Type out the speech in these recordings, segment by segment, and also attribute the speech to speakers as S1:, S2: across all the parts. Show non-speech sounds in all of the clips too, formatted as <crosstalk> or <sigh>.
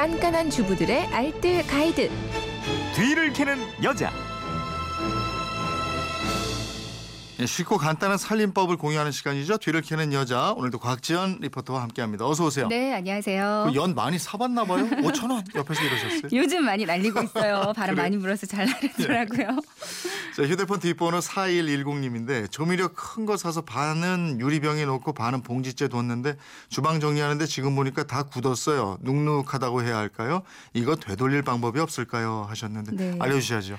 S1: 깐깐한 주부들의 알뜰 가이드.
S2: 뒤를 캐는 여자.
S3: 예, 쉽고 간단한 살림법을 공유하는 시간이죠. 뒤를 캐는 여자. 오늘도 곽지연 리포터와 함께합니다. 어서 오세요.
S4: 네, 안녕하세요.
S3: 그연 많이 사봤나 봐요. 5천 원 옆에서 이러셨어요. <laughs>
S4: 요즘 많이 날리고 있어요. 바람
S3: 그래요?
S4: 많이 불어서 잘 나르더라고요. <laughs>
S3: 자, 휴대폰 뒷번호 4110님인데 조미료 큰 거 사서 반은 유리병에 넣고 반은 봉지째 뒀는데 주방 정리하는데 지금 보니까 다 굳었어요. 눅눅하다고 해야 할까요? 이거 되돌릴 방법이 없을까요? 하셨는데
S4: 네.
S3: 알려주셔야죠.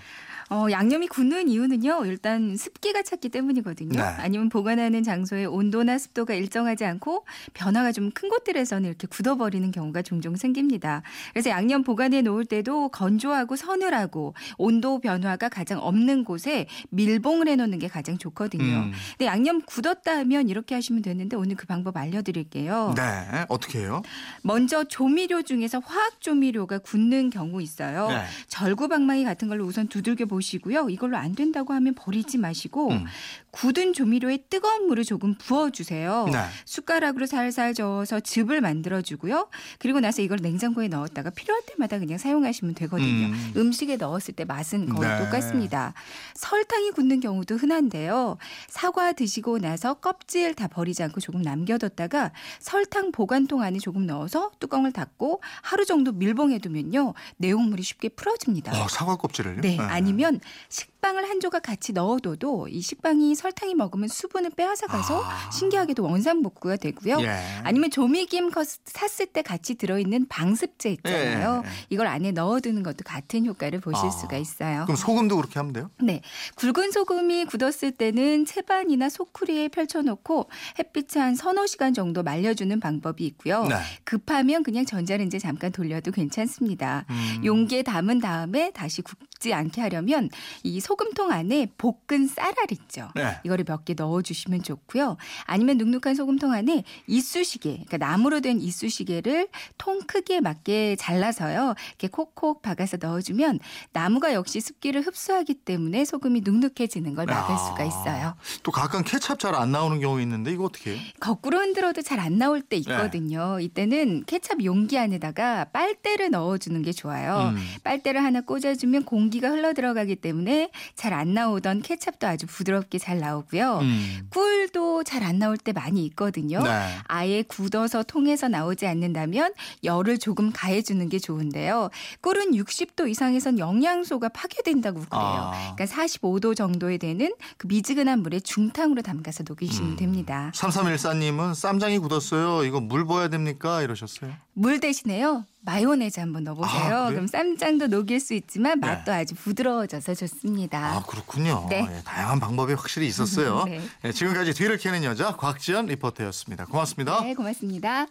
S4: 어, 양념이 굳는 이유는요. 일단 습기가 찼기 때문이거든요.
S3: 네.
S4: 아니면 보관하는 장소의 온도나 습도가 일정하지 않고 변화가 좀 큰 곳들에서는 이렇게 굳어버리는 경우가 종종 생깁니다. 그래서 양념 보관해 놓을 때도 건조하고 서늘하고 온도 변화가 가장 없는 곳에 밀봉을 해 놓는 게 가장 좋거든요.
S3: 음.
S4: 근데 양념 굳었다 하면 이렇게 하시면 되는데 오늘 그 방법 알려드릴게요.
S3: 네. 어떻게 해요?
S4: 먼저 조미료 중에서 화학 조미료가 굳는 경우 있어요.
S3: 네.
S4: 절구방망이 같은 걸로 우선 두들겨 보시 고요. 이걸로 안 된다고 하면 버리지 마시고
S3: 음.
S4: 굳은 조미료에 뜨거운 물을 조금 부어주세요.
S3: 네.
S4: 숟가락으로 살살 저어서 즙을 만들어주고요. 그리고 나서 이걸 냉장고에 넣었다가 필요할 때마다 그냥 사용하시면 되거든요.
S3: 음.
S4: 음. 식에 넣었을 때 맛은 거의
S3: 네.
S4: 똑같습니다. 설탕이 굳는 경우도 흔한데요. 사과 드시고 나서 껍질 다 버리지 않고 조금 남겨뒀다가 설탕 보관통 안에 조금 넣어서 뚜껑을 닫고 하루 정도 밀봉해두면요 내용물이 쉽게 풀어집니다.
S3: 어, 사과 껍질을요?
S4: 네, 아니면 식 빵을 한 조각 같이 넣어둬도 이 식빵이 설탕이 먹으면 수분을 빼앗아 가서
S3: 아.
S4: 신기하게도 원상복구가 되고요.
S3: 예.
S4: 아니면 조미김 거 샀을 때 같이 들어있는 방습제 있잖아요.
S3: 예, 예.
S4: 이걸 안에 넣어두는 것도 같은 효과를 보실
S3: 아.
S4: 수가 있어요.
S3: 그럼 소금도 그렇게 하면 돼요?
S4: 네. 굵은 소금이 굳었을 때는 채반이나 소쿠리에 펼쳐놓고 햇빛에 한 서너 시간 정도 말려주는 방법이 있고요.
S3: 네.
S4: 급하면 그냥 전자레인지에 잠깐 돌려도 괜찮습니다.
S3: 음.
S4: 용기에 담은 다음에 다시 굽지 않게 하려면 이 소금통 안에 볶은 쌀알 있죠.
S3: 네.
S4: 이거를 몇 개 넣어주시면 좋고요. 아니면 눅눅한 소금통 안에 이쑤시개, 그러니까 나무로 된 이쑤시개를 통 크기에 맞게 잘라서요. 이렇게 콕콕 박아서 넣어주면 나무가 역시 습기를 흡수하기 때문에 소금이 눅눅해지는 걸 막을
S3: 아.
S4: 수가 있어요.
S3: 또 가끔 케찹 잘 안 나오는 경우 있는데 이거 어떻게 해요?
S4: 거꾸로 흔들어도 잘 안 나올 때 있거든요. 이때는 케찹 용기 안에다가 빨대를 넣어주는 게 좋아요.
S3: 음.
S4: 빨대를 하나 꽂아주면 공기가 흘러 들어가기 때문에 잘 안 나오던 케찹도 아주 부드럽게 잘 나오고요.
S3: 음.
S4: 꿀도 잘 안 나올 때 많이 있거든요.
S3: 네.
S4: 아예 굳어서 통에서 나오지 않는다면 열을 조금 가해주는 게 좋은데요. 꿀은 60도 이상에선 영양소가 파괴된다고 그래요.
S3: 아.
S4: 그러니까 45도 정도에 되는 그 미지근한 물에 중탕으로 담가서 녹이시면
S3: 음.
S4: 됩니다.
S3: 3314님은 쌈장이 굳었어요. 이거 물 부어야 됩니까? 이러셨어요.
S4: 물 대신에요. 마요네즈 한번 넣어보세요.
S3: 아?
S4: 그럼 쌈장도 녹일 수 있지만
S3: 네.
S4: 맛도 아주 부드러워져서 좋습니다.
S3: 아, 그렇군요.
S4: 네.
S3: 예, 다양한 방법이 확실히 있었어요. <laughs>
S4: 네.
S3: 예, 지금까지 뒤를 캐는 여자 곽지연 리포터였습니다. 고맙습니다.
S4: 네, 고맙습니다.